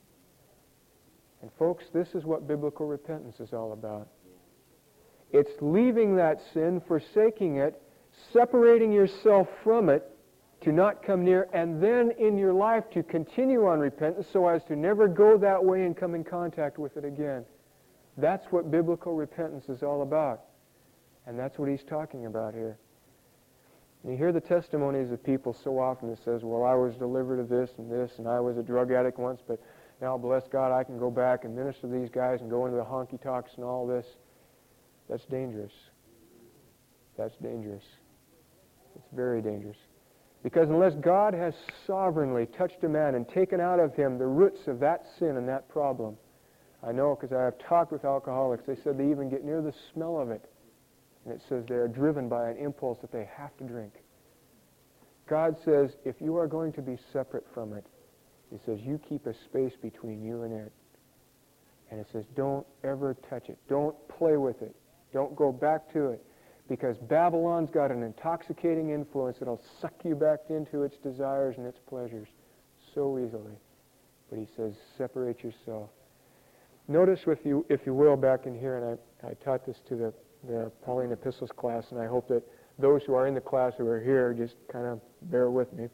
And folks, this is what biblical repentance is all about. It's leaving that sin, forsaking it, separating yourself from it to not come near, and then in your life to continue on repentance so as to never go that way and come in contact with it again. That's what biblical repentance is all about. And that's what he's talking about here. And you hear the testimonies of people so often that says, well, I was delivered of this and this, and I was a drug addict once, but now, bless God, I can go back and minister to these guys and go into the honky talks and all this. That's dangerous. That's dangerous. It's very dangerous. Because unless God has sovereignly touched a man and taken out of him the roots of that sin and that problem, I know because I have talked with alcoholics, they said they even get near the smell of it and it says they are driven by an impulse that they have to drink. God says, if you are going to be separate from it, he says, you keep a space between you and it. And it says, don't ever touch it. Don't play with it. Don't go back to it. Because Babylon's got an intoxicating influence that'll suck you back into its desires and its pleasures so easily. But he says, separate yourself. Notice, if you, if you will, back in here, and I, I taught this to the the Pauline Epistles class, and I hope that those who are in the class who are here just kind of bear with me.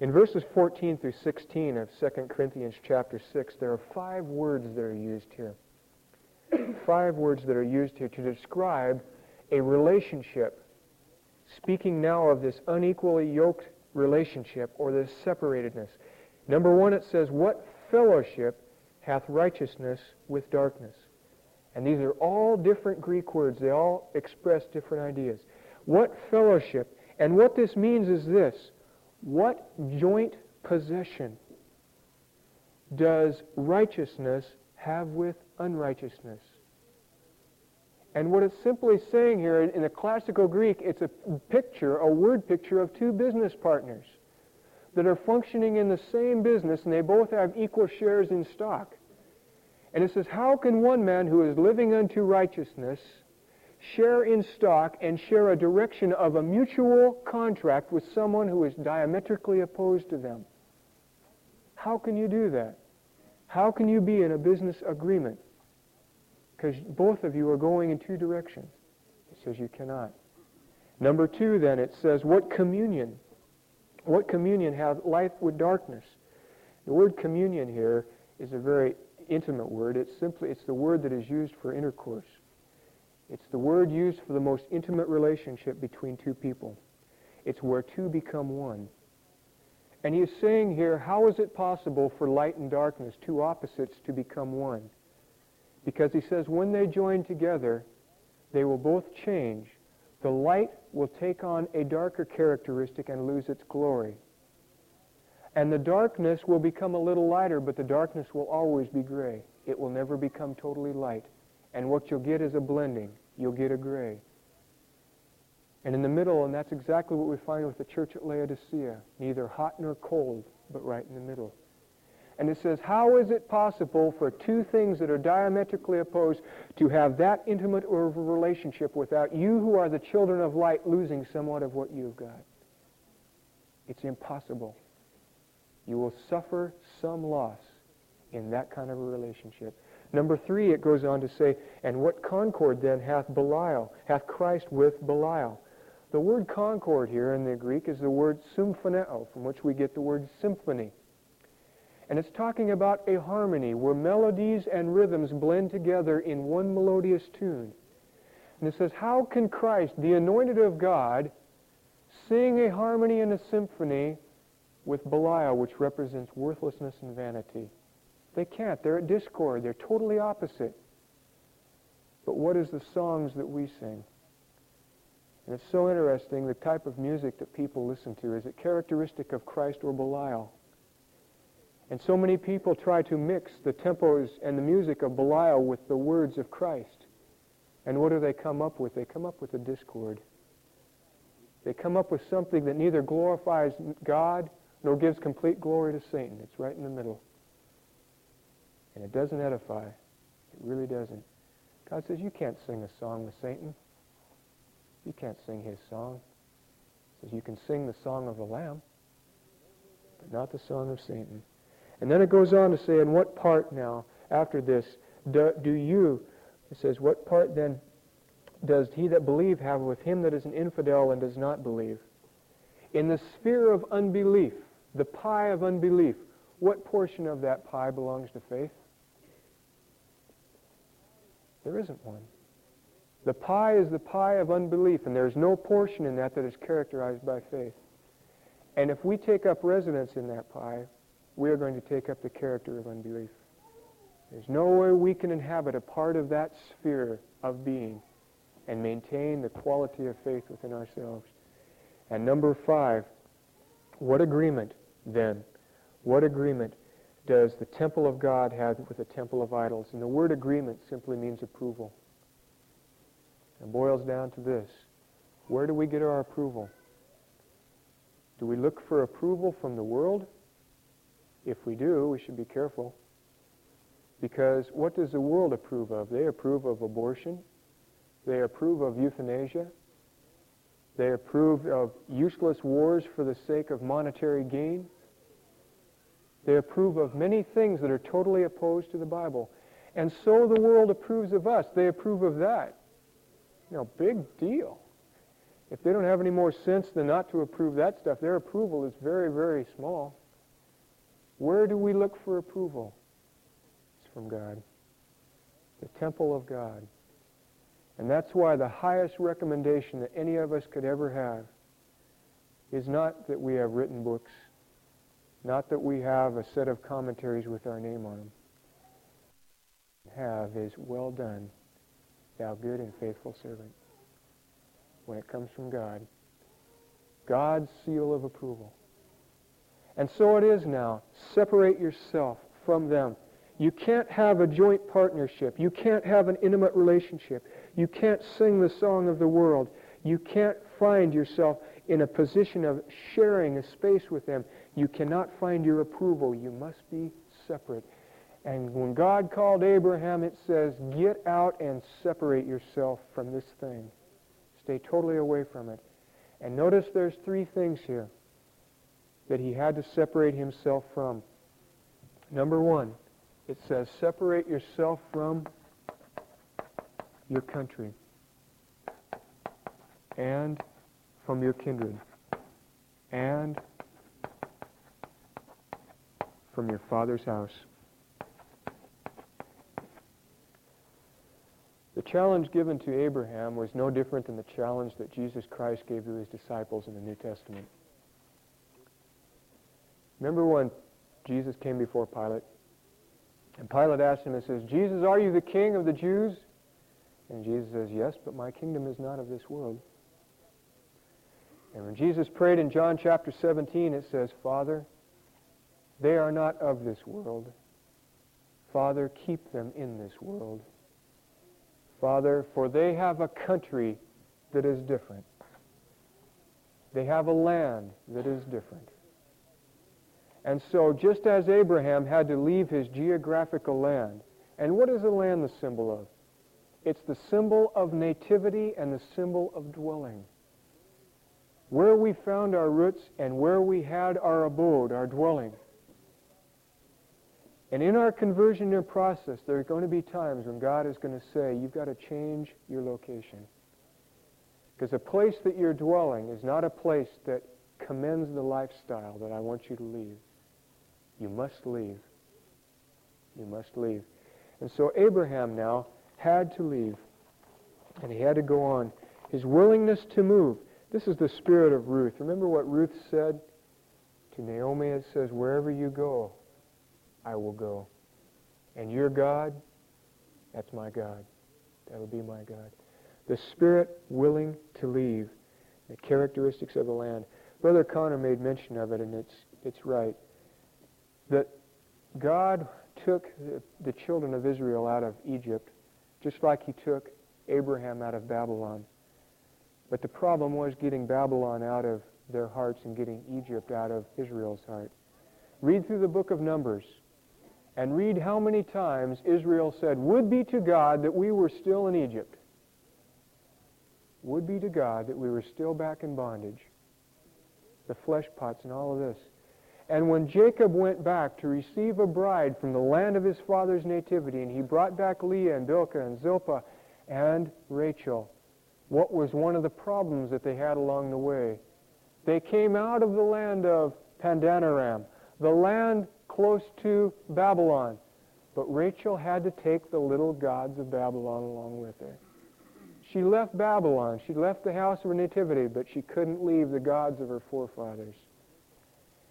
In verses 14 through 16 of 2 Corinthians chapter 6, there are five words that are used here. Five words that are used here to describe a relationship, speaking now of this unequally yoked relationship or this separatedness. Number one, it says, What fellowship hath righteousness with darkness? And these are all different Greek words. They all express different ideas. What fellowship? And what this means is this what joint possession does righteousness have with unrighteousness? And what it's simply saying here in the classical Greek, it's a picture, a word picture of two business partners that are functioning in the same business and they both have equal shares in stock. And it says, How can one man who is living unto righteousness share in stock and share a direction of a mutual contract with someone who is diametrically opposed to them? How can you do that? How can you be in a business agreement? Because both of you are going in two directions. It says you cannot. Number two, then, it says, what communion? What communion have life with darkness? The word communion here is a very intimate word. It's simply it's the word that is used for intercourse. It's the word used for the most intimate relationship between two people. It's where two become one. And he is saying here, how is it possible for light and darkness, two opposites, to become one? Because he says when they join together, they will both change. The light will take on a darker characteristic and lose its glory. And the darkness will become a little lighter, but the darkness will always be gray. It will never become totally light. And what you'll get is a blending. You'll get a gray. And in the middle, and that's exactly what we find with the church at Laodicea, neither hot nor cold, but right in the middle. And it says, how is it possible for two things that are diametrically opposed to have that intimate of a relationship without you who are the children of light losing somewhat of what you've got? It's impossible. You will suffer some loss in that kind of a relationship. Number three, it goes on to say, And what concord then hath Belial, hath Christ with Belial? The word concord here in the Greek is the word symphoneo, from which we get the word symphony. And it's talking about a harmony where melodies and rhythms blend together in one melodious tune. And it says, How can Christ, the anointed of God, sing a harmony and a symphony with Belial, which represents worthlessness and vanity? They can't. They're at discord. They're totally opposite. But what is the songs that we sing? And it's so interesting, the type of music that people listen to. Is it characteristic of Christ or Belial? And so many people try to mix the tempos and the music of Belial with the words of Christ. And what do they come up with? They come up with a discord. They come up with something that neither glorifies God nor gives complete glory to Satan. It's right in the middle. And it doesn't edify. It really doesn't. God says, you can't sing a song with Satan. You can't sing his song. He says, you can sing the song of the Lamb, but not the song of Satan. And then it goes on to say, in what part now, after this, do, do you, it says, what part then does he that believe have with him that is an infidel and does not believe? In the sphere of unbelief, the pie of unbelief, what portion of that pie belongs to faith? There isn't one. The pie is the pie of unbelief, and there's no portion in that that is characterized by faith. And if we take up residence in that pie, we are going to take up the character of unbelief. There's no way we can inhabit a part of that sphere of being and maintain the quality of faith within ourselves. And number five, what agreement then? What agreement does the temple of God have with the temple of idols? And the word agreement simply means approval. It boils down to this. Where do we get our approval? Do we look for approval from the world? If we do, we should be careful. Because what does the world approve of? They approve of abortion. They approve of euthanasia. They approve of useless wars for the sake of monetary gain. They approve of many things that are totally opposed to the Bible. And so the world approves of us. They approve of that. You know, big deal. If they don't have any more sense than not to approve that stuff, their approval is very, very small. Where do we look for approval? It's from God. The temple of God. And that's why the highest recommendation that any of us could ever have is not that we have written books, not that we have a set of commentaries with our name on them. Have is well done, thou good and faithful servant. When it comes from God, God's seal of approval. And so it is now. Separate yourself from them. You can't have a joint partnership. You can't have an intimate relationship. You can't sing the song of the world. You can't find yourself in a position of sharing a space with them. You cannot find your approval. You must be separate. And when God called Abraham, it says, Get out and separate yourself from this thing. Stay totally away from it. And notice there's three things here that he had to separate himself from. Number one, it says, Separate yourself from your country and from your kindred and from your father's house. Challenge given to Abraham was no different than the challenge that Jesus Christ gave to his disciples in the New Testament. Remember when Jesus came before Pilate? And Pilate asked him and says, Jesus, are you the king of the Jews? And Jesus says, Yes, but my kingdom is not of this world. And when Jesus prayed in John chapter 17, it says, Father, they are not of this world. Father, keep them in this world. Father, for they have a country that is different. They have a land that is different. And so, just as Abraham had to leave his geographical land, and what is the land the symbol of? It's the symbol of nativity and the symbol of dwelling. Where we found our roots and where we had our abode, our dwelling. And in our conversion process, there are going to be times when God is going to say, you've got to change your location. Because the place that you're dwelling is not a place that commends the lifestyle that I want you to leave. You must leave. You must leave. And so Abraham now had to leave, and he had to go on. His willingness to move. This is the spirit of Ruth. Remember what Ruth said to Naomi? It says, Wherever you go, I will go. And your God, that's my God. That'll be my God. The spirit willing to leave. The characteristics of the land. Brother Conner made mention of it, and it's, it's right. That God took the, the children of Israel out of Egypt just like he took Abraham out of Babylon. But the problem was getting Babylon out of their hearts and getting Egypt out of Israel's heart. Read through the book of Numbers and read how many times Israel said, Would be to God that we were still in Egypt. Would be to God that we were still back in bondage. The flesh pots and all of this. And when Jacob went back to receive a bride from the land of his father's nativity, and he brought back Leah and Bilhah and Zilpah and Rachel, what was one of the problems that they had along the way? They came out of the land of Padanaram, the land close to Babylon. But Rachel had to take the little gods of Babylon along with her. She left Babylon. She left the house of her nativity, but she couldn't leave the gods of her forefathers.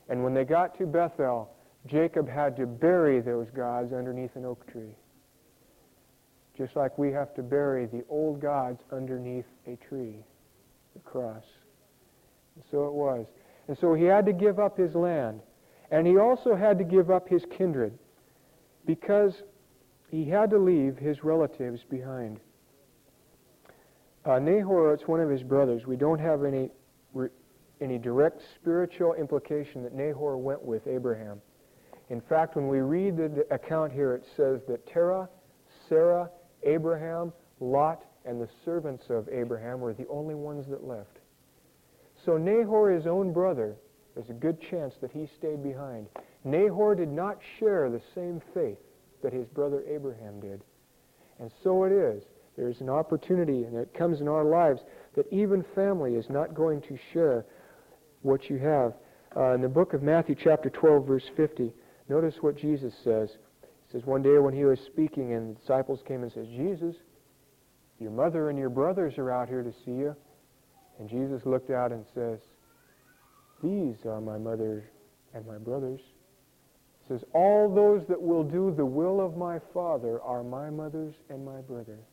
And when they got to Bethel, Jacob had to bury those gods underneath an oak tree. Just like we have to bury the old gods underneath a tree, the cross. And so it was. And so he had to give up his land. And he also had to give up his kindred because he had to leave his relatives behind. Uh, Nahor, it's one of his brothers. We don't have any re- any direct spiritual implication that Nahor went with Abraham. In fact, when we read the account here, it says that Terah, Sarah, Abraham, Lot, and the servants of Abraham were the only ones that left. So Nahor, his own brother, there's a good chance that he stayed behind. Nahor did not share the same faith that his brother Abraham did. And so it is. There's an opportunity, and it comes in our lives, that even family is not going to share what you have. Uh, in the book of Matthew, chapter 12, verse 50, notice what Jesus says. He says, One day when he was speaking, and the disciples came and said, Jesus, your mother and your brothers are out here to see you. And Jesus looked out and says, These are my mother and my brothers. He says, All those that will do the will of my Father are my mothers and my brothers.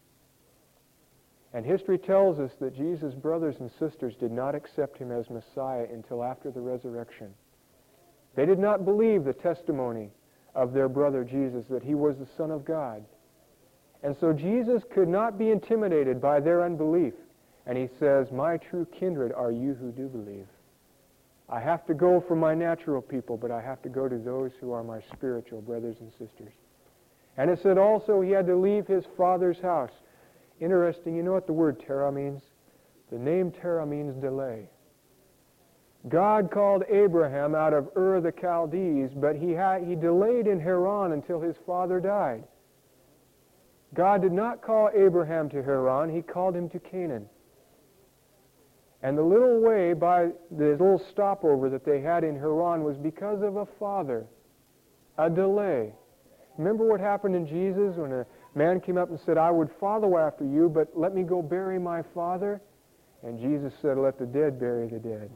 And history tells us that Jesus' brothers and sisters did not accept him as Messiah until after the resurrection. They did not believe the testimony of their brother Jesus that he was the Son of God. And so Jesus could not be intimidated by their unbelief. And he says, My true kindred are you who do believe. I have to go for my natural people, but I have to go to those who are my spiritual brothers and sisters. And it said also he had to leave his father's house. Interesting, you know what the word Terah means? The name Terah means delay. God called Abraham out of Ur the Chaldees, but he, had, he delayed in Haran until his father died. God did not call Abraham to Haran, he called him to Canaan. And the little way by the little stopover that they had in Haran was because of a father, a delay. Remember what happened in Jesus when a man came up and said, I would follow after you, but let me go bury my father? And Jesus said, Let the dead bury the dead.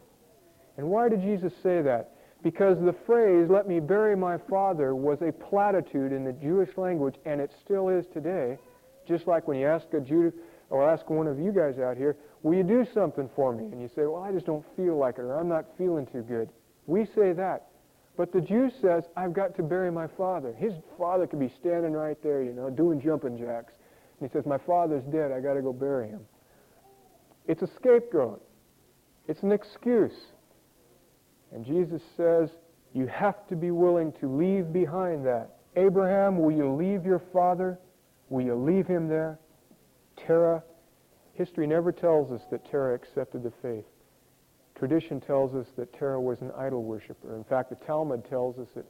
And why did Jesus say that? Because the phrase, let me bury my father, was a platitude in the Jewish language, and it still is today. Just like when you ask a Jew, or ask one of you guys out here, will you do something for me? And you say, well, I just don't feel like it, or I'm not feeling too good. We say that. But the Jew says, I've got to bury my father. His father could be standing right there, you know, doing jumping jacks. And he says, my father's dead. I got to go bury him. It's a scapegoat. It's an excuse. And Jesus says, you have to be willing to leave behind that. Abraham, will you leave your father? Will you leave him there? Terah, history never tells us that Terah accepted the faith. Tradition tells us that Terah was an idol worshiper. In fact, the Talmud tells us that,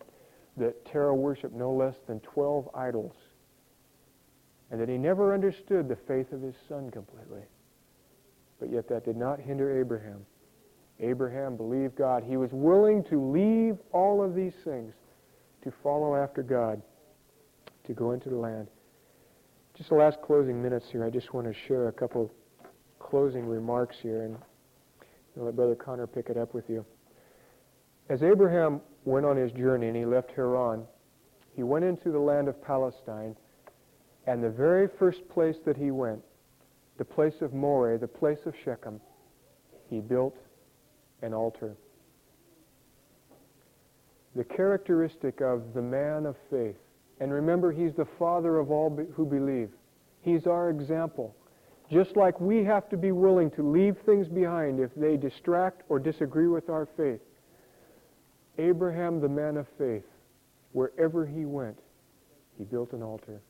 that Terah worshiped no less than 12 idols and that he never understood the faith of his son completely. But yet that did not hinder Abraham Abraham believed God. He was willing to leave all of these things to follow after God, to go into the land. Just the last closing minutes here, I just want to share a couple closing remarks here and I'll let Brother Conner pick it up with you. As Abraham went on his journey and he left Haran, he went into the land of Palestine, and the very first place that he went, the place of Moreh, the place of Shechem, he built an altar. The characteristic of the man of faith, and remember, he's the father of all who believe. He's our example. Just like we have to be willing to leave things behind if they distract or disagree with our faith. Abraham, the man of faith, wherever he went, he built an altar.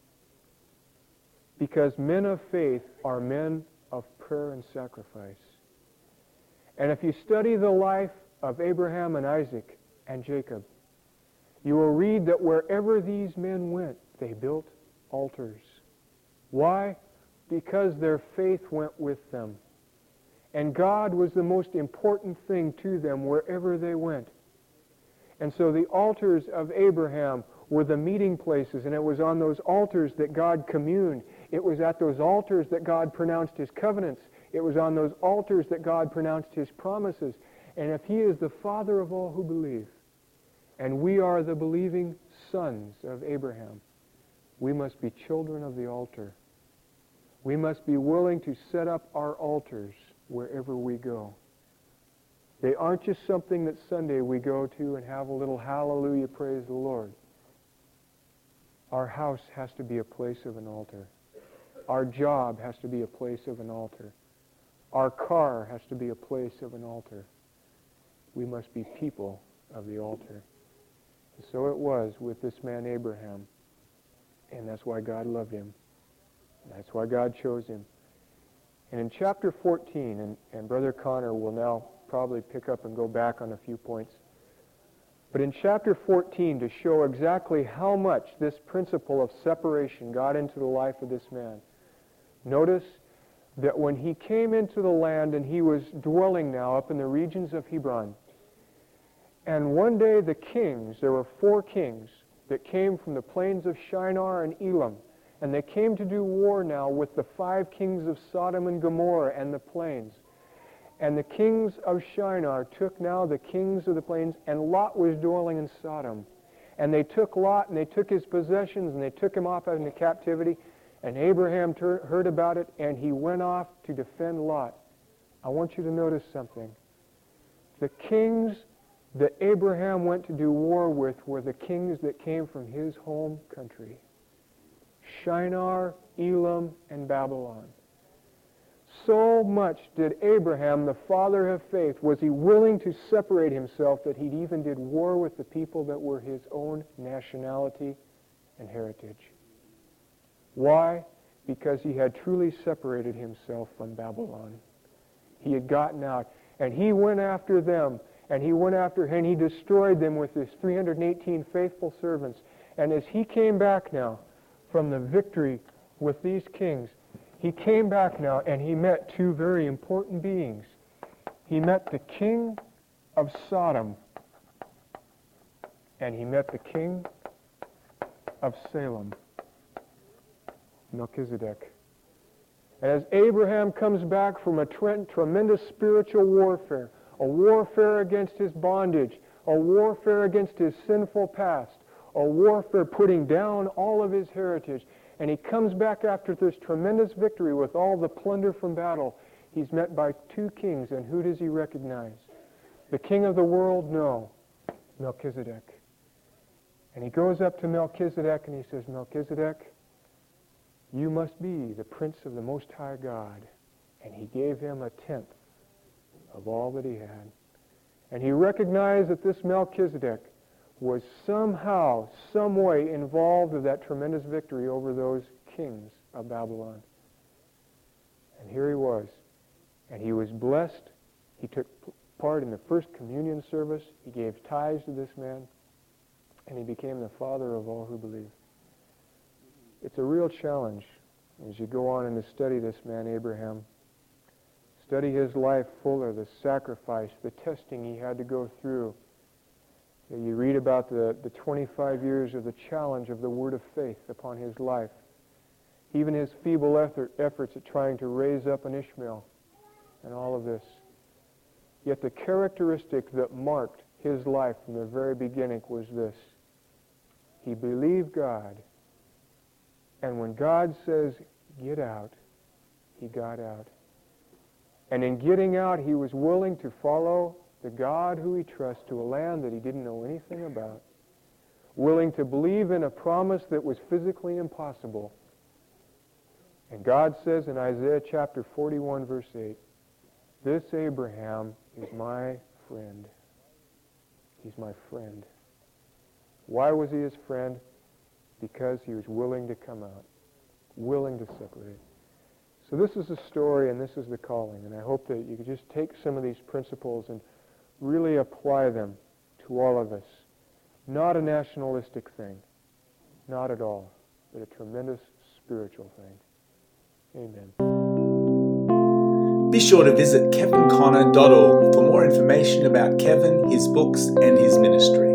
Because men of faith are men of prayer and sacrifice. And if you study the life of Abraham and Isaac and Jacob, you will read that wherever these men went, they built altars. Why? Because their faith went with them. And God was the most important thing to them wherever they went. And so the altars of Abraham were the meeting places, and it was on those altars that God communed. It was at those altars that God pronounced his covenants. It was on those altars that God pronounced his promises. And if he is the father of all who believe, and we are the believing sons of Abraham, we must be children of the altar. We must be willing to set up our altars wherever we go. They aren't just something that Sunday we go to and have a little hallelujah, praise the Lord. Our house has to be a place of an altar. Our job has to be a place of an altar. Our car has to be a place of an altar. We must be people of the altar. So it was with this man Abraham. And that's why God loved him. That's why God chose him. And in chapter 14, and, and Brother Conner will now probably pick up and go back on a few points. But in chapter 14, to show exactly how much this principle of separation got into the life of this man, Notice that when he came into the land and he was dwelling now up in the regions of Hebron, and one day the kings, there were four kings that came from the plains of Shinar and Elam, and they came to do war now with the five kings of Sodom and Gomorrah and the plains. And the kings of Shinar took now the kings of the plains, and Lot was dwelling in Sodom. And they took Lot, and they took his possessions, and they took him off into captivity. And Abraham ter- heard about it, and he went off to defend Lot. I want you to notice something. The kings that Abraham went to do war with were the kings that came from his home country Shinar, Elam, and Babylon. So much did Abraham, the father of faith, was he willing to separate himself that he even did war with the people that were his own nationality and heritage. Why? Because he had truly separated himself from Babylon. He had gotten out. And he went after them. And he went after, and he destroyed them with his 318 faithful servants. And as he came back now from the victory with these kings, he came back now and he met two very important beings. He met the king of Sodom, and he met the king of Salem. Melchizedek. As Abraham comes back from a tre- tremendous spiritual warfare, a warfare against his bondage, a warfare against his sinful past, a warfare putting down all of his heritage, and he comes back after this tremendous victory with all the plunder from battle, he's met by two kings, and who does he recognize? The king of the world? No, Melchizedek. And he goes up to Melchizedek and he says, Melchizedek, you must be the prince of the Most High God. And he gave him a tenth of all that he had. And he recognized that this Melchizedek was somehow, some way involved with that tremendous victory over those kings of Babylon. And here he was. And he was blessed. He took part in the first communion service. He gave tithes to this man. And he became the father of all who believe it's a real challenge as you go on and study this man, Abraham. Study his life fuller, the sacrifice, the testing he had to go through. You read about the, the 25 years of the challenge of the word of faith upon his life. Even his feeble effort, efforts at trying to raise up an Ishmael and all of this. Yet the characteristic that marked his life from the very beginning was this. He believed God and when God says, get out, he got out. And in getting out, he was willing to follow the God who he trusts to a land that he didn't know anything about. Willing to believe in a promise that was physically impossible. And God says in Isaiah chapter 41, verse 8, This Abraham is my friend. He's my friend. Why was he his friend? because he was willing to come out, willing to separate. So this is the story and this is the calling. And I hope that you could just take some of these principles and really apply them to all of us. Not a nationalistic thing, not at all, but a tremendous spiritual thing. Amen. Be sure to visit kevinconner.org for more information about Kevin, his books, and his ministry.